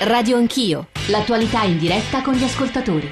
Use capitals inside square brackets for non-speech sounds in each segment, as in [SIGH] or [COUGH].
Radio Anch'io, l'attualità in diretta con gli ascoltatori.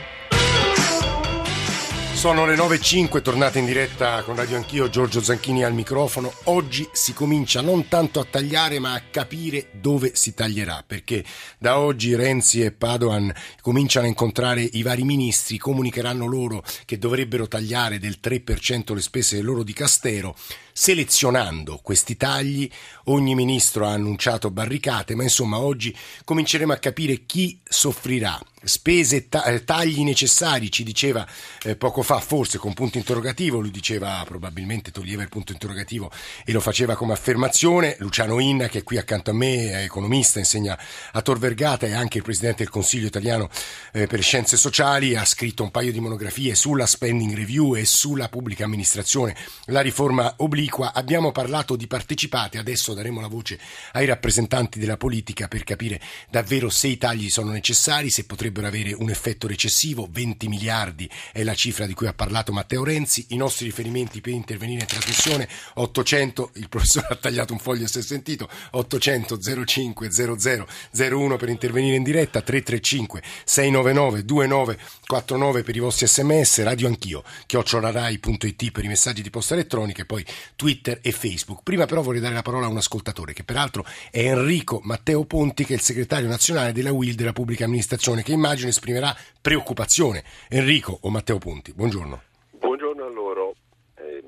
Sono le 9.05, tornate in diretta con Radio Anch'io, Giorgio Zanchini al microfono. Oggi si comincia non tanto a tagliare ma a capire dove si taglierà, perché da oggi Renzi e Padoan cominciano a incontrare i vari ministri, comunicheranno loro che dovrebbero tagliare del 3% le spese del loro dicastero. Selezionando questi tagli, ogni ministro ha annunciato barricate, ma insomma oggi cominceremo a capire chi soffrirà. Spese, eh, tagli necessari, ci diceva eh, poco fa, forse con punto interrogativo, lui diceva probabilmente toglieva il punto interrogativo e lo faceva come affermazione, Luciano Inna che è qui accanto a me, è economista, insegna a Tor Vergata, è anche il presidente del Consiglio italiano eh, per scienze sociali, ha scritto un paio di monografie sulla spending review e sulla pubblica amministrazione, la riforma obliqua, abbiamo parlato di partecipate, adesso daremo la voce ai rappresentanti della politica per capire davvero se i tagli sono necessari, se potrebbero avere un effetto recessivo, 20 miliardi è la cifra di cui ha parlato Matteo Renzi, i nostri riferimenti per intervenire in trasmissione 800, il professore ha tagliato un foglio se è sentito, 800 05 00 01 per intervenire in diretta, 335 699 2949 per i vostri sms, radio anch'io, chiocciolarai.it per i messaggi di posta elettronica e poi Twitter e Facebook. Prima però vorrei dare la parola a un ascoltatore che peraltro è Enrico Matteo Ponti che è il segretario nazionale della WIL della pubblica amministrazione che immagino esprimerà preoccupazione. Enrico o Matteo buongiorno. Buongiorno a loro. Eh,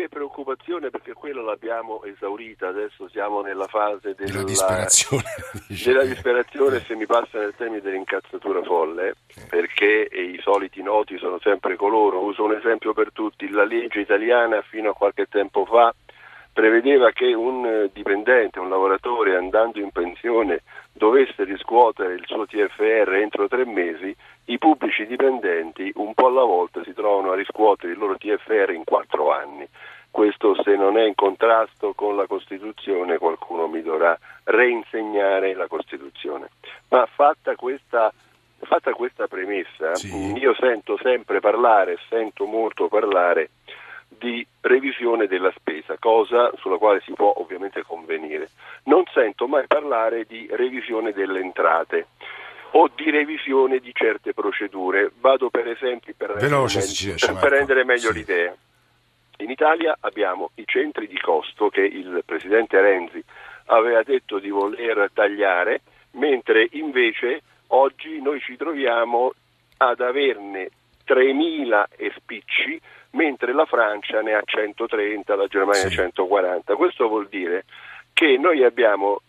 niente, più che preoccupazione perché quella l'abbiamo esaurita, adesso siamo nella fase della, della disperazione, della disperazione se mi passa nel termine dell'incazzatura folle, perché i soliti noti sono sempre coloro. Uso un esempio per tutti, la legge italiana fino a qualche tempo fa prevedeva che un dipendente, un lavoratore andando in pensione dovesse riscuotere il suo TFR entro tre mesi, i pubblici dipendenti un po' alla volta si trovano a riscuotere il loro TFR in quattro anni. Questo se non è in contrasto con la Costituzione qualcuno mi dovrà reinsegnare la Costituzione. Ma fatta questa, fatta questa premessa, sì. io sento sempre parlare, sento molto parlare di revisione della spesa, cosa sulla quale si può ovviamente convenire. Non sento mai parlare di revisione delle entrate o di revisione di certe procedure. Vado per esempio per, Veloce, rendere, meglio, per rendere meglio sì. l'idea. In Italia abbiamo i centri di costo che il Presidente Renzi aveva detto di voler tagliare, mentre invece oggi noi ci troviamo ad averne 3.000 e spicci mentre la Francia ne ha 130, la Germania sì. 140. Questo vuol dire che noi abbiamo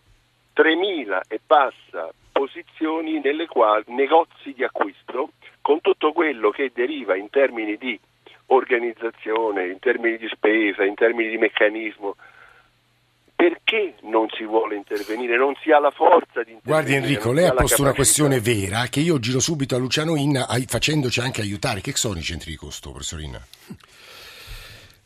3.000 e passa posizioni nelle quali negozi di acquisto con tutto quello che deriva in termini di organizzazione, in termini di spesa, in termini di meccanismo perché non si vuole intervenire, non si ha la forza di intervenire. Guardi Enrico, lei ha posto una questione vera che io giro subito a Luciano Inna facendoci anche aiutare. Che sono i centri di costo, professor Inna?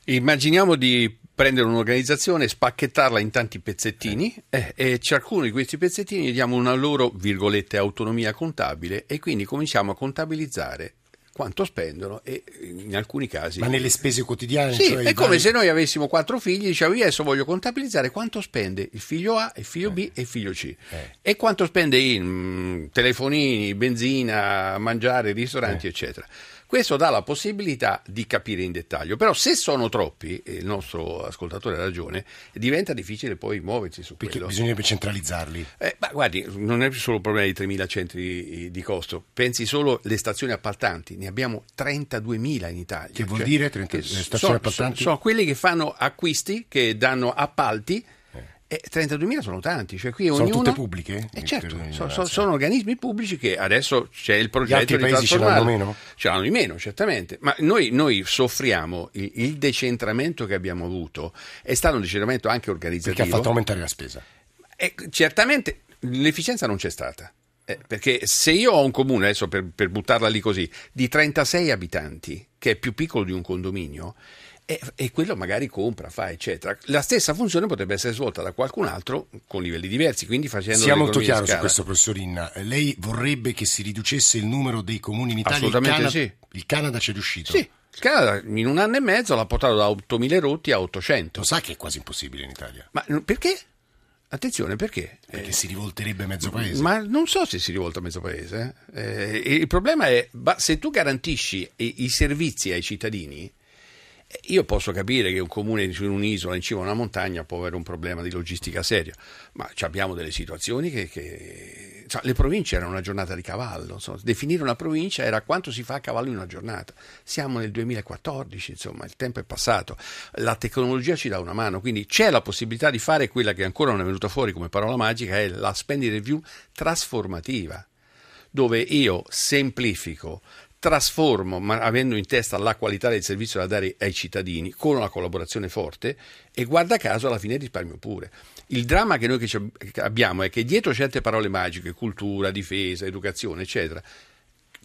Immaginiamo di prendere un'organizzazione, spacchettarla in tanti pezzettini eh, e ciascuno di questi pezzettini diamo una loro, virgolette, autonomia contabile e quindi cominciamo a contabilizzare quanto spendono e in alcuni casi... Ma nelle spese quotidiane? Sì, cioè è come vari... se noi avessimo quattro figli e diciamo io adesso voglio contabilizzare quanto spende il figlio A, il figlio B e il figlio C eh. e quanto spende in mm, telefonini, benzina, mangiare, ristoranti, eh. eccetera. Questo dà la possibilità di capire in dettaglio, però se sono troppi, e il nostro ascoltatore ha ragione, diventa difficile poi muoversi su Perché quello. bisognerebbe centralizzarli. Eh, ma guardi, non è più solo il problema di 3.000 centri di costo, pensi solo alle stazioni appaltanti, ne abbiamo 32.000 in Italia. Che vuol cioè, dire 30, stazioni sono, appaltanti? Sono quelli che fanno acquisti, che danno appalti e 32.000 sono tanti, cioè qui. Sono tutte pubbliche? Eh certo, sono, sono, sono, organismi pubblici che adesso c'è il progetto Gli altri paesi ce l'hanno meno? Ce l'hanno di meno, certamente, ma noi, noi soffriamo il, il, decentramento che abbiamo avuto, è stato un decentramento anche organizzativo. Perché ha fatto aumentare la spesa. E certamente l'efficienza non c'è stata. Eh, perché se io ho un comune, adesso per, per buttarla lì così, di 36 abitanti, che è più piccolo di un condominio, e, e, quello magari compra, fa, eccetera. La stessa funzione potrebbe essere svolta da qualcun altro con livelli diversi, quindi facendo Sia molto chiaro su questo, professorina. Lei vorrebbe che si riducesse il numero dei comuni in Italia? Assolutamente il Canada, sì. Il Canada ci è riuscito? Sì. Il Canada in un anno e mezzo l'ha portato da 8.000 rotti a 800. Lo sa che è quasi impossibile in Italia. Ma perché? Attenzione perché? Perché eh, si rivolterebbe mezzo paese. Ma non so se si rivolta mezzo paese. Eh, il problema è se tu garantisci i, i servizi ai cittadini, io posso capire che un comune su un'isola in cima a una montagna può avere un problema di logistica serio, ma abbiamo delle situazioni che, che... Cioè, le province erano una giornata di cavallo, insomma. definire una provincia era quanto si fa a cavallo in una giornata. Siamo nel 2014, insomma, il tempo è passato, la tecnologia ci dà una mano, quindi c'è la possibilità di fare quella che ancora non è venuta fuori come parola magica, è la spending review trasformativa, dove io semplifico, trasformo, ma avendo in testa la qualità del servizio da dare ai cittadini, con una collaborazione forte, e guarda caso alla fine risparmio pure. Il dramma che noi che abbiamo è che dietro certe parole magiche, cultura, difesa, educazione, eccetera,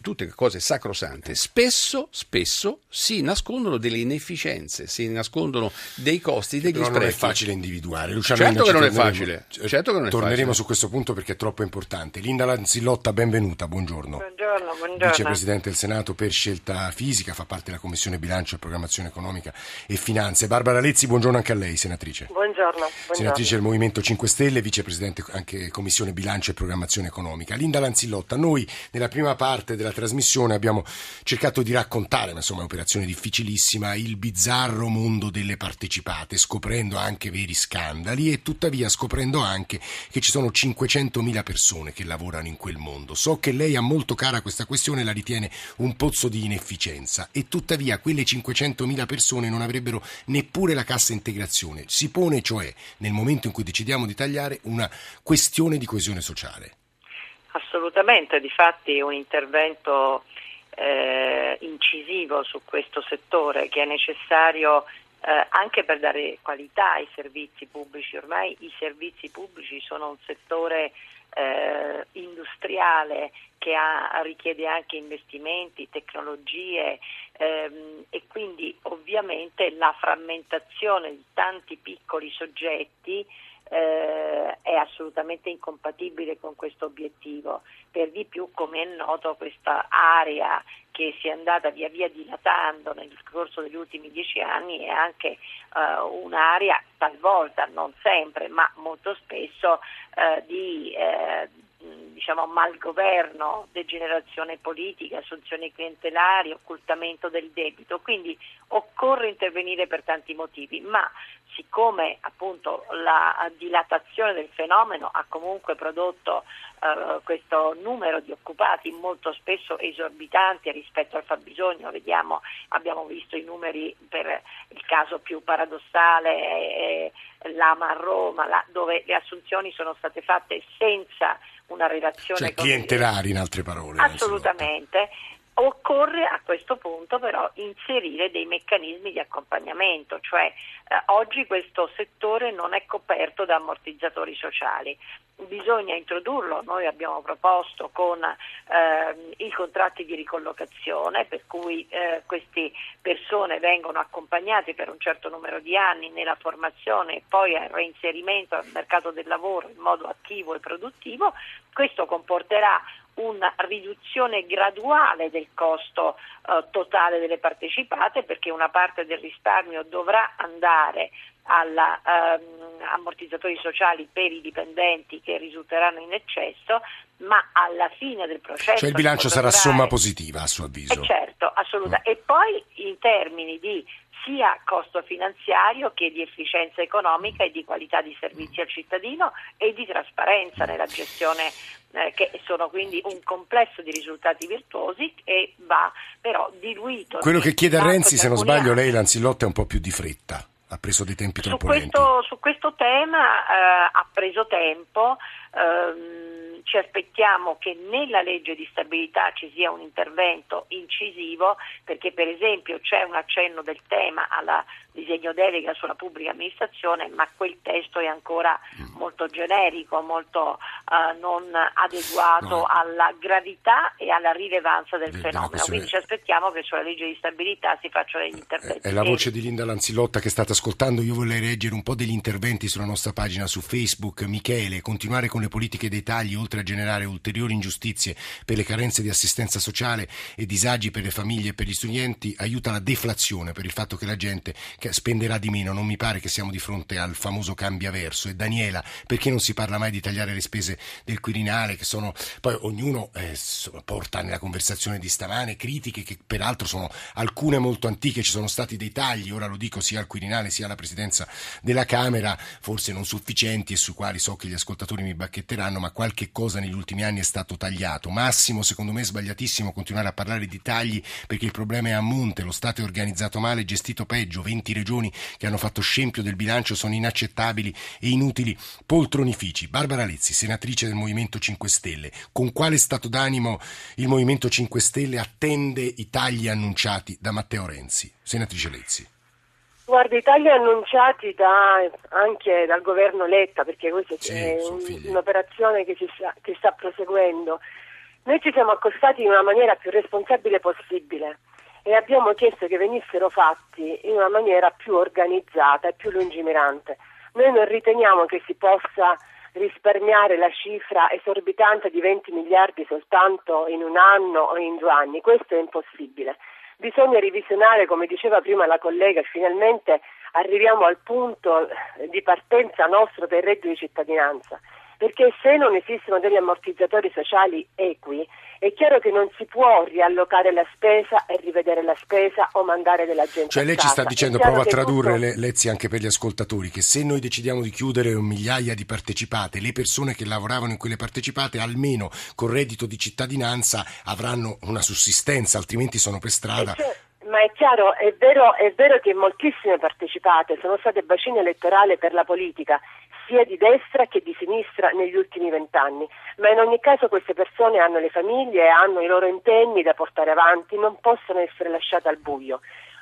tutte cose sacrosante, spesso, spesso si nascondono delle inefficienze, si nascondono dei costi, degli Però sprechi. non è facile individuare. Luciano certo che non è facile. Certo che non è torneremo facile. su questo punto perché è troppo importante. Linda Lanzillotta, benvenuta, buongiorno. Buongiorno, buongiorno. Vicepresidente del Senato per scelta fisica, fa parte della Commissione Bilancio e Programmazione Economica e Finanze. Barbara Lezzi, buongiorno anche a lei, senatrice. Buongiorno. buongiorno. Senatrice del Movimento 5 Stelle, vicepresidente anche Commissione Bilancio e Programmazione Economica. Linda Lanzillotta, noi nella prima parte della trasmissione abbiamo cercato di raccontare, ma insomma è un'operazione difficilissima, il bizzarro mondo delle partecipate, scoprendo anche veri scandali e tuttavia scoprendo anche che ci sono 500.000 persone che lavorano in quel mondo. So che lei ha molto cara questa questione, la ritiene un pozzo di inefficienza e tuttavia quelle 500.000 persone non avrebbero neppure la cassa integrazione. Si pone cioè, nel momento in cui decidiamo di tagliare, una questione di coesione sociale. Assolutamente, difatti un intervento eh, incisivo su questo settore che è necessario eh, anche per dare qualità ai servizi pubblici. Ormai i servizi pubblici sono un settore eh, industriale che ha, richiede anche investimenti, tecnologie ehm, e quindi ovviamente la frammentazione di tanti piccoli soggetti eh, è assolutamente incompatibile con questo obiettivo. Per di più, come è noto, questa area che si è andata via via dilatando nel corso degli ultimi dieci anni è anche eh, un'area talvolta, non sempre, ma molto spesso eh, di eh, diciamo, malgoverno, degenerazione politica, assunzioni clientelari, occultamento del debito. Quindi occorre intervenire per tanti motivi, ma siccome appunto la dilatazione del fenomeno ha comunque prodotto eh, questo numero di occupati molto spesso esorbitanti rispetto al fabbisogno, Vediamo, abbiamo visto i numeri per il caso più paradossale, eh, l'AMA a Roma, là, dove le assunzioni sono state fatte senza una relazione cioè, clientelari in altre parole. Assolutamente. Occorre a questo punto però inserire dei meccanismi di accompagnamento, cioè eh, oggi questo settore non è coperto da ammortizzatori sociali, bisogna introdurlo, noi abbiamo proposto con eh, i contratti di ricollocazione per cui eh, queste persone vengono accompagnate per un certo numero di anni nella formazione e poi al reinserimento al mercato del lavoro in modo attivo e produttivo, questo comporterà una riduzione graduale del costo eh, totale delle partecipate perché una parte del risparmio dovrà andare agli ehm, ammortizzatori sociali per i dipendenti che risulteranno in eccesso, ma alla fine del processo... Cioè il bilancio sarà somma positiva a suo avviso? Eh certo, assolutamente. Mm. E poi in termini di sia costo finanziario che di efficienza economica e di qualità di servizi al cittadino e di trasparenza nella gestione eh, che sono quindi un complesso di risultati virtuosi e va però diluito. Quello che chiede a Renzi, se non sbaglio, lei Lanzillotta è un po' più di fretta, ha preso dei tempi troppo su questo, Su questo tema eh, ha preso tempo. Ehm, ci aspettiamo che nella legge di stabilità ci sia un intervento incisivo perché per esempio c'è un accenno del tema al disegno delega sulla pubblica amministrazione ma quel testo è ancora mm. molto generico, molto eh, non adeguato No. alla gravità e alla rilevanza del De- fenomeno. questione- Quindi ci aspettiamo che sulla legge di stabilità si facciano degli interventi. È la voce di Linda Lanzilotta che state ascoltando. Io vorrei leggere un po' degli interventi sulla nostra pagina su Facebook. Michele, continuare con le politiche dei tagli, oltre a generare ulteriori ingiustizie per le carenze di assistenza sociale e disagi per le famiglie e per gli studenti, aiuta la deflazione per il fatto che la gente spenderà di meno. Non mi pare che siamo di fronte al famoso cambiaverso. E Daniela, perché non si parla mai di tagliare le spese del Quirinale, che sono poi ognuno eh, porta nella conversazione di stamane critiche che peraltro sono alcune molto antiche, ci sono stati dei tagli, ora lo dico sia al Quirinale sia alla Presidenza della Camera, forse non sufficienti e su quali so che gli ascoltatori mi bacchetteranno, ma qualche cosa negli ultimi anni è stato tagliato. Massimo, secondo me è sbagliatissimo continuare a parlare di tagli perché il problema è a monte, lo Stato è organizzato male, gestito peggio, 20 regioni che hanno fatto scempio del bilancio sono inaccettabili e inutili poltronifici. Barbara Lezzi, senatrice del Movimento 5 Stelle, con quale stato d'animo il Movimento 5 Stelle attende i tagli annunciati da Matteo Renzi? Senatrice Lezzi. Guarda, i tagli annunciati da- anche dal governo Letta, perché questa Sì, è un- un'operazione che, sta, che sta proseguendo, noi ci siamo accostati in una maniera più responsabile possibile e abbiamo chiesto che venissero fatti in una maniera più organizzata e più lungimirante. Noi non riteniamo che si possa risparmiare la cifra esorbitante di 20 miliardi soltanto in un anno o in due anni, questo è impossibile. Bisogna revisionare, come diceva prima la collega, e finalmente arriviamo al punto di partenza nostro per il reddito di cittadinanza. Perché se non esistono degli ammortizzatori sociali equi, è chiaro che non si può riallocare la spesa e rivedere la spesa o mandare della gente Cioè lei ci sta dicendo, prova a tradurre tutto- le- Lezzi anche per gli ascoltatori, che se noi decidiamo di chiudere migliaia di partecipate, le persone che lavoravano in quelle partecipate almeno con reddito di cittadinanza avranno una sussistenza, altrimenti sono per strada. Ma è chiaro, è vero, è vero che moltissime partecipate sono state bacine elettorali per la politica, sia di destra che di sinistra negli ultimi vent'anni, ma in ogni caso queste persone hanno le famiglie, hanno i loro impegni da portare avanti, non possono essere lasciate al buio.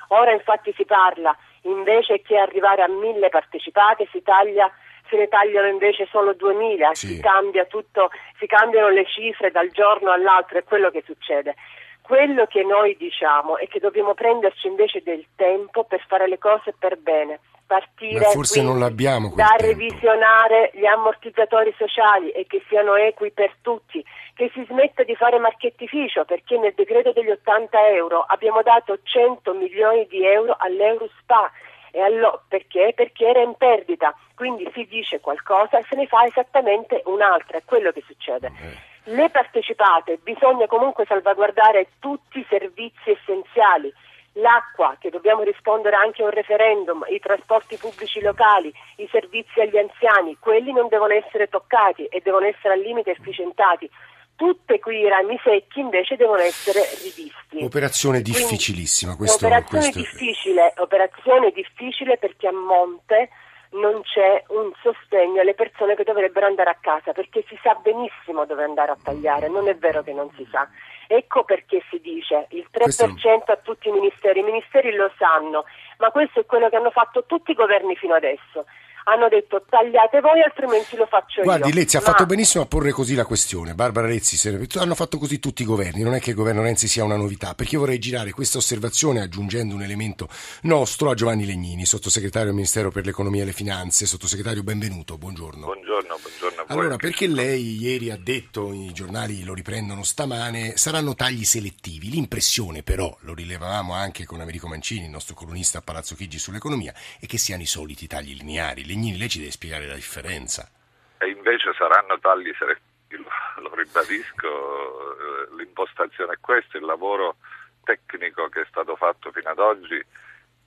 Ora infatti si parla, invece che arrivare a mille partecipate, si taglia se ne tagliano invece solo 2000, Sì. si cambia tutto, si cambiano le cifre dal giorno all'altro, è quello che succede. Quello che noi diciamo è che dobbiamo prenderci invece del tempo per fare le cose per bene, partire quindi non l'abbiamo quel da tempo. revisionare gli ammortizzatori sociali e che siano equi per tutti, che si smetta di fare marchettificio perché nel decreto degli 80 euro abbiamo dato 100 milioni di euro all'Eurospa. E allo- perché? Perché era in perdita, quindi si dice qualcosa e se ne fa esattamente un'altra, è quello che succede. Eh. Le partecipate bisogna comunque salvaguardare tutti i servizi essenziali, l'acqua, che dobbiamo rispondere anche a un referendum, i trasporti pubblici locali, i servizi agli anziani, quelli non devono essere toccati e devono essere al limite efficientati. Tutte quei rami secchi invece devono essere rivisti. Operazione difficilissima, questo, operazione questo- difficile, operazione difficile perché a monte non c'è un sostegno alle persone che dovrebbero andare a casa perché si sa benissimo dove andare a tagliare, non è vero che non si sa. Ecco perché si dice il 3% a tutti i ministeri, i ministeri lo sanno, ma questo è quello che hanno fatto tutti i governi fino adesso. Hanno detto tagliate voi altrimenti lo faccio Guardi, io. Lezzi ha Ma- fatto benissimo a porre così la questione. Barbara Lezzi, se- hanno fatto così tutti i governi, non è che il governo Renzi sia una novità, perché io vorrei girare questa osservazione aggiungendo un elemento nostro a Giovanni Legnini, sottosegretario del Ministero per l'Economia e le Finanze. Sottosegretario, benvenuto, buongiorno. Buongiorno, buongiorno a voi. Allora, perché lei ieri ha detto, i giornali lo riprendono stamane, saranno tagli selettivi. L'impressione però, lo rilevavamo anche con Americo Mancini, il nostro colunista a Palazzo Chigi sull'economia, è che siano i soliti tagli lineari. Legnini, lei ci deve spiegare la differenza. E invece saranno tagli selettivi, lo, ribadisco, eh, l'impostazione è questa, il lavoro tecnico che è stato fatto fino ad oggi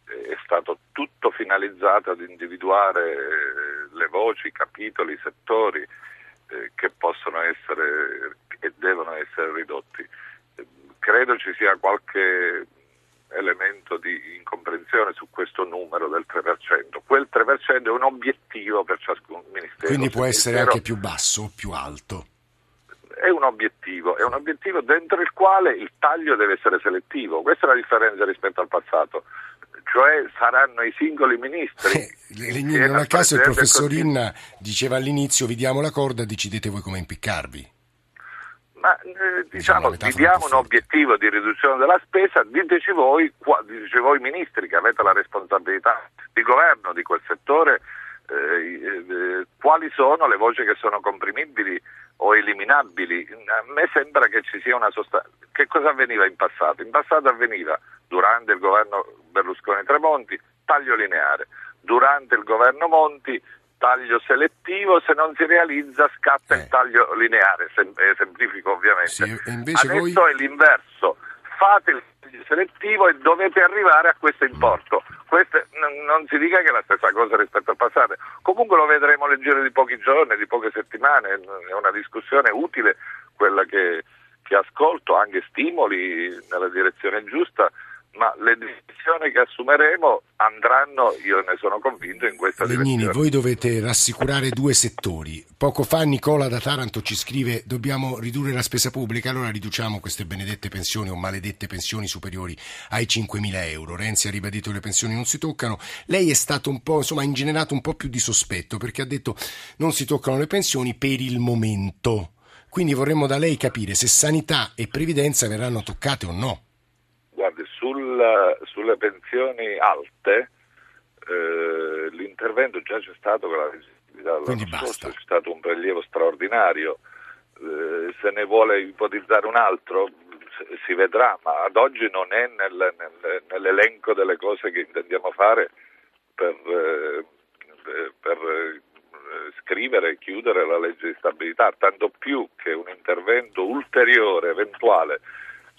è stato tutto finalizzato ad individuare eh, le voci, i capitoli, i settori eh, che possono essere e devono essere ridotti. Eh, Credo ci sia qualche elemento di incomprensione su questo numero del 3%. Quel 3% è un obiettivo per ciascun ministero. Quindi può essere ministero anche più basso o più alto. È un obiettivo, è un obiettivo dentro il quale il taglio deve essere selettivo. Questa è la differenza rispetto al passato. Cioè saranno i singoli ministri. Eh, non a caso il professor Inna diceva all'inizio vi diamo la corda, decidete voi come impiccarvi. Ma eh, diciamo, vi diamo un obiettivo di riduzione della spesa, diteci voi, qua, diteci voi ministri che avete la responsabilità di governo di quel settore, eh, eh, quali sono le voci che sono comprimibili o eliminabili. A me sembra che ci sia una sostanza. Che cosa avveniva in passato? In passato avveniva durante il governo Berlusconi-Tremonti taglio lineare, durante il governo Monti taglio selettivo, se non si realizza scatta eh. il taglio lineare, sem- eh, semplifico ovviamente. Sì, Adesso voi... è l'inverso, fate il selettivo e dovete arrivare a questo importo. Questo, non si dica che è la stessa cosa rispetto al passato, comunque lo vedremo nel giro di pochi giorni, di poche settimane, è una discussione utile quella che, che ascolto, anche stimoli nella direzione giusta ma le decisioni che assumeremo andranno, io ne sono convinto, in questa Legnini, direzione. voi dovete rassicurare due settori. Poco fa Nicola da Taranto ci scrive dobbiamo ridurre la spesa pubblica, allora riduciamo queste benedette pensioni o maledette pensioni superiori ai 5.000 euro. Renzi ha ribadito che le pensioni non si toccano. Lei è stato un po', insomma, ha ingenerato un po' più di sospetto perché ha detto non si toccano le pensioni per il momento. Quindi vorremmo da lei capire se sanità e previdenza verranno toccate o no sul, sulle pensioni alte eh, l'intervento già c'è stato con la visibilità Quindi basta. c'è stato un prelievo straordinario, eh, se ne vuole ipotizzare un altro si vedrà, ma ad oggi non è nel, nel, nell'elenco delle cose che intendiamo fare per, eh, per eh, scrivere e chiudere la legge di stabilità, tanto più che un intervento ulteriore, eventuale,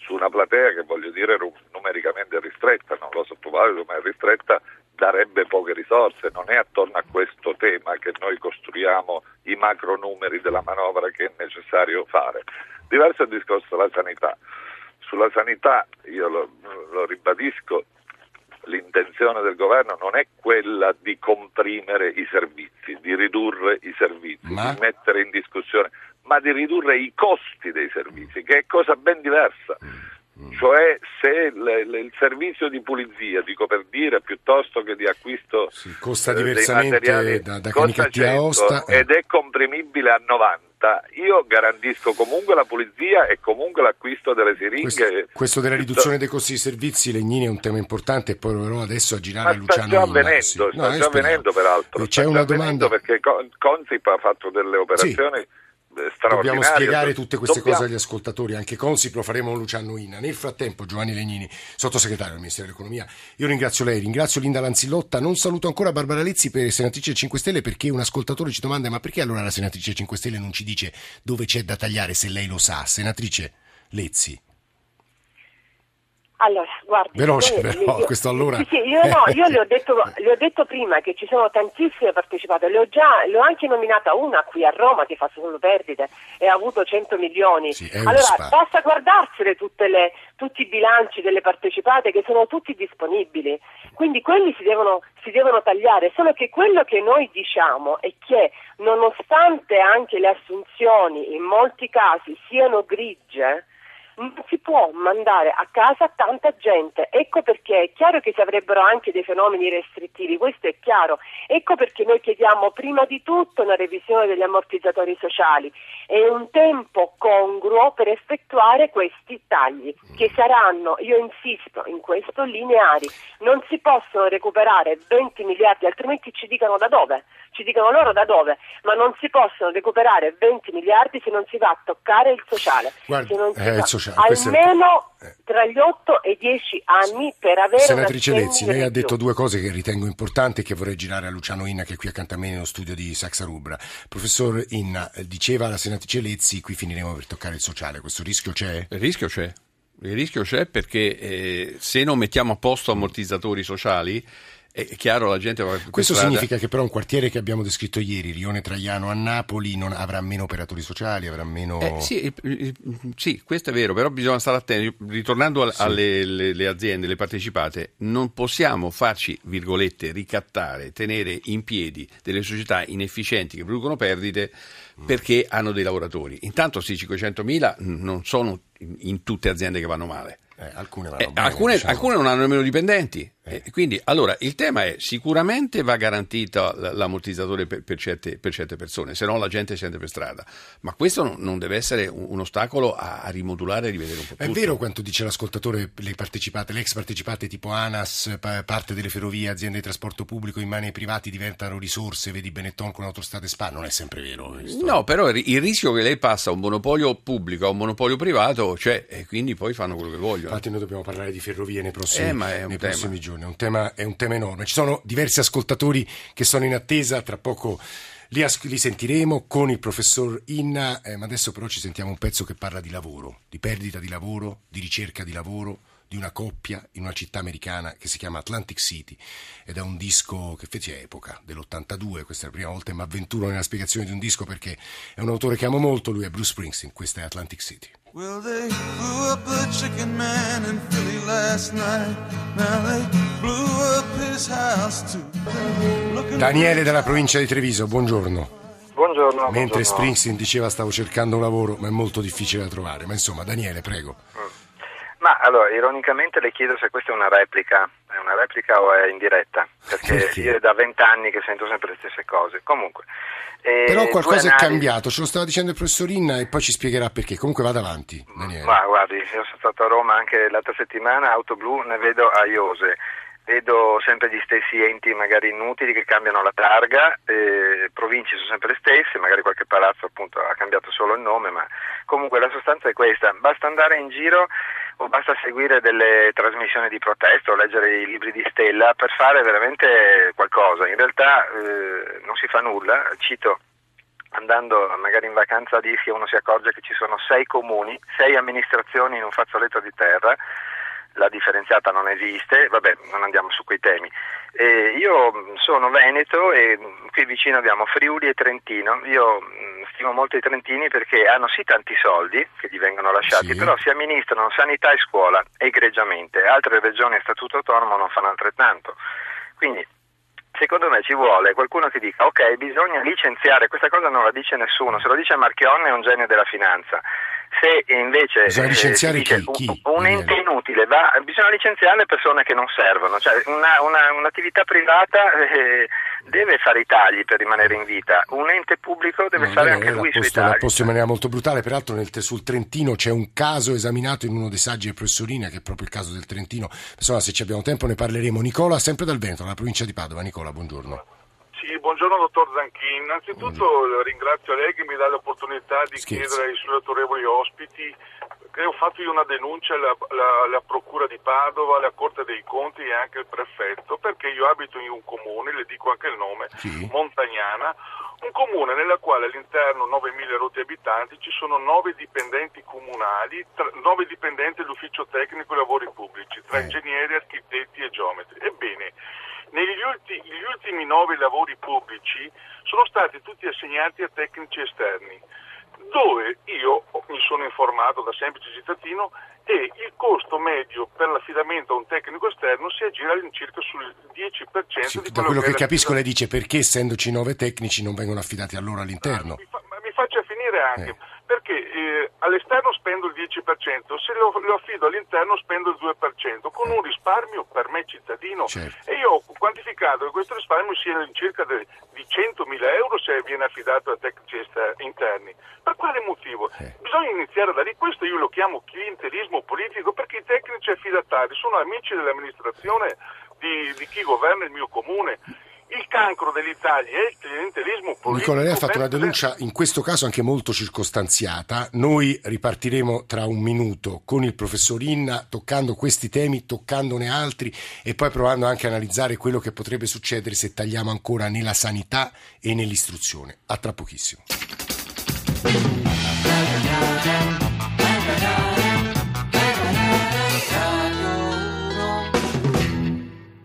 su una platea che voglio dire numericamente ristretta, non lo sottovaluto, ma è ristretta, darebbe poche risorse. Non è attorno a questo tema che noi costruiamo i macro numeri della manovra che è necessario fare. Diverso è il discorso della sanità. Sulla sanità, io lo, lo ribadisco, l'intenzione del governo non è quella di comprimere i servizi, di ridurre i servizi, Ma... di mettere in discussione ma di ridurre i costi dei servizi, che è cosa ben diversa. Mm, mm. Cioè se le, le, il servizio di pulizia, dico per dire, piuttosto che di acquisto sì, costa eh, diversamente da, da costa 100, Aosta ed è comprimibile a 90 io garantisco comunque la pulizia e comunque l'acquisto delle siringhe. Questo, questo della riduzione dei costi dei servizi, Legnini, è un tema importante e poi proverò adesso a girare a Luciano. Sta già avvenendo, sì. sta no, già avvenendo peraltro. C'è una domanda perché Consip ha fatto delle operazioni. Sì Dobbiamo spiegare tutte queste Dobbiamo... cose agli ascoltatori, anche Consip lo faremo con Luciano Inna. Nel frattempo Giovanni Legnini, sottosegretario del Ministero dell'Economia, io ringrazio lei, ringrazio Linda Lanzillotta, non saluto ancora Barbara Lezzi per senatrice 5 Stelle perché un ascoltatore ci domanda ma perché allora la senatrice 5 Stelle non ci dice dove c'è da tagliare se lei lo sa? Senatrice Lezzi. Allora, guardi, veloce però, io, questo allora. Sì, sì, io, no, [LAUGHS] io le, ho detto, le ho detto, prima che ci sono tantissime partecipate, le ho, già, le ho anche nominata una qui a Roma che fa solo perdite e ha avuto 100 milioni. Sì, allora, basta guardarsene le, tutti i bilanci delle partecipate che sono tutti disponibili, quindi quelli si devono, si devono tagliare, solo che quello che noi diciamo è che nonostante anche le assunzioni in molti casi siano grigie, non si può mandare a casa tanta gente. Ecco perché è chiaro che si avrebbero anche dei fenomeni restrittivi, questo è chiaro. Ecco perché noi chiediamo prima di tutto una revisione degli ammortizzatori sociali e un tempo congruo per effettuare questi tagli, che saranno, io insisto, in questo lineari. Non si possono recuperare 20 miliardi, altrimenti ci dicano da dove ci dicono loro da dove, ma non si possono recuperare 20 miliardi se non si va a toccare il sociale. Guarda, sociale almeno è... tra gli 8 e i 10 anni per avere Senatrice Lezzi, lei ha detto due cose che ritengo importanti e che vorrei girare a Luciano Inna che è qui accanto a me nello studio di Saxa Rubra. Professor Inna, diceva la senatrice Lezzi, qui finiremo per toccare il sociale, questo rischio c'è? Il rischio c'è. Il rischio c'è perché eh, se non mettiamo a posto ammortizzatori sociali è chiaro la gente va Questo strada. significa che però un quartiere che abbiamo descritto ieri, Rione Traiano a Napoli, non avrà meno operatori sociali, avrà meno... Eh, sì, sì, questo è vero, però bisogna stare attenti. Ritornando al- alle le- le aziende, le partecipate, non possiamo farci, virgolette, ricattare, tenere in piedi delle società inefficienti che producono perdite perché hanno dei lavoratori. Intanto questi 500.000 non sono in tutte aziende che vanno male. Eh, alcune Eh, alcune, diciamo. alcune non hanno nemmeno dipendenti. Eh, quindi, allora, il tema è sicuramente va garantito l'ammortizzatore per, per certe, per certe persone, se no la gente scende per strada. Ma questo non, non deve essere un, un ostacolo a, a rimodulare e rivedere un po' È tutto. vero quanto dice l'ascoltatore, le partecipate, le ex partecipate tipo ANAS, pa- parte delle ferrovie, aziende di trasporto pubblico in mani ai privati diventano risorse, vedi Benetton con Autostrade Spa, non è sempre vero. questo. No, però il rischio che lei passa a un monopolio pubblico a un monopolio privato c'è e quindi poi fanno quello che vogliono. Infatti noi dobbiamo parlare di ferrovie nei prossimi, Eh, è nei prossimi giorni, è un, tema, è un tema enorme. Ci sono diversi ascoltatori che sono in attesa, tra poco li, as- li sentiremo con il professor Inna, eh, ma adesso però ci sentiamo un pezzo che parla di lavoro, di perdita di lavoro, di ricerca di lavoro, di una coppia in una città americana che si chiama Atlantic City ed è un disco che fece epoca dell'82, questa è la prima volta che mi avventuro nella spiegazione di un disco perché è un autore che amo molto, lui è Bruce Springsteen, questa è Atlantic City. Well, they blew up the chicken man in Philly last night. Now they blew up his house too. Daniele dalla provincia di Treviso, buongiorno. Buongiorno. Mentre buongiorno. Springsteen diceva stavo cercando un lavoro, ma è molto difficile da trovare. Ma insomma, Daniele, prego. Ma allora, ironicamente le chiedo se questa è una replica. È una replica o è in diretta? Perché Perché? io è da vent'anni che sento sempre le stesse cose. Comunque. eh, Però qualcosa è analisi- cambiato, ce lo stava dicendo il professor Inna e poi ci spiegherà perché. Comunque vada avanti, Daniele. Ma guardi, io sono stato a Roma anche l'altra settimana, auto blu ne vedo a Iose. Vedo sempre gli stessi enti magari inutili che cambiano la targa, eh, province sono sempre le stesse, magari qualche palazzo appunto ha cambiato solo il nome, ma comunque la sostanza è questa, basta andare in giro o basta seguire delle trasmissioni di protesta o leggere i libri di Stella per fare veramente qualcosa. In realtà eh, non si fa nulla, cito andando magari in vacanza a Ischia uno si accorge che ci sono sei comuni, sei amministrazioni in un fazzoletto di terra, la differenziata non esiste, vabbè non andiamo su quei temi. Eh, io mh, sono veneto e mh, qui vicino abbiamo Friuli e Trentino, io mh, stimo molto i trentini perché hanno sì tanti soldi che gli vengono lasciati, Sì. però si amministrano sanità e scuola egregiamente, altre regioni a statuto autonomo non fanno altrettanto. Quindi Secondo me ci vuole qualcuno che dica ok, bisogna licenziare, questa cosa non la dice nessuno, se lo dice Marchionne è un genio della finanza. Se invece Bisogna eh, licenziare dice chi? Chi? un, ente inutile, va- bisogna licenziare le persone che non servono, cioè una- una- un'attività privata eh, deve fare i tagli per rimanere in vita, un ente pubblico deve No, fare Daniele anche lui posto, l'ha tagli. posto in maniera molto brutale. Peraltro, nel, sul Trentino c'è un caso esaminato in uno dei saggi del professor Inna, che è proprio il caso del Trentino. Insomma, se ci abbiamo tempo ne parleremo. Nicola, sempre dal Veneto, dalla provincia di Padova. Nicola, buongiorno. Sì, buongiorno dottor Zanchini. Innanzitutto ringrazio lei che mi dà l'opportunità di Scherzo. chiedere ai suoi autorevoli ospiti che ho fatto io una denuncia alla, alla- alla Procura di Padova, alla Corte dei Conti e anche al prefetto perché io abito in un comune, le dico anche il nome, Sì. Montagnana, un comune nella quale all'interno 9.000 rotti abitanti ci sono 9 dipendenti comunali, 9 dipendenti dell'ufficio tecnico e lavori pubblici, tra Eh. ingegneri, architetti e geometri. Ebbene, negli ulti- gli ultimi nove lavori pubblici sono stati tutti assegnati a tecnici esterni, dove io mi sono informato da semplice cittadino e il costo medio per l'affidamento a un tecnico esterno si aggira all'incirca sul 10% Sì, di da quello quello che è capisco, lei dice perché essendoci nove tecnici non vengono affidati a loro all'interno. Mi, fa- ma mi faccia finire anche, Eh. Perché eh, all'esterno spendo il 10%, se lo, lo affido all'interno spendo il 2%, con un risparmio per me cittadino. Certo. E io ho quantificato che questo risparmio sia in circa de- di 100.000 euro se viene affidato a tecnici interni. Per quale motivo? Eh. Bisogna iniziare da lì, questo io lo chiamo clientelismo politico, perché i tecnici affidatari sono amici dell'amministrazione di, di chi governa il mio comune. Il cancro dell'Italia è il clientelismo politico. Nicola, lei ha fatto una denuncia in questo caso anche molto circostanziata. Noi ripartiremo tra un minuto con il professor Inna toccando questi temi, toccandone altri e poi provando anche a analizzare quello che potrebbe succedere se tagliamo ancora nella sanità e nell'istruzione. A tra pochissimo.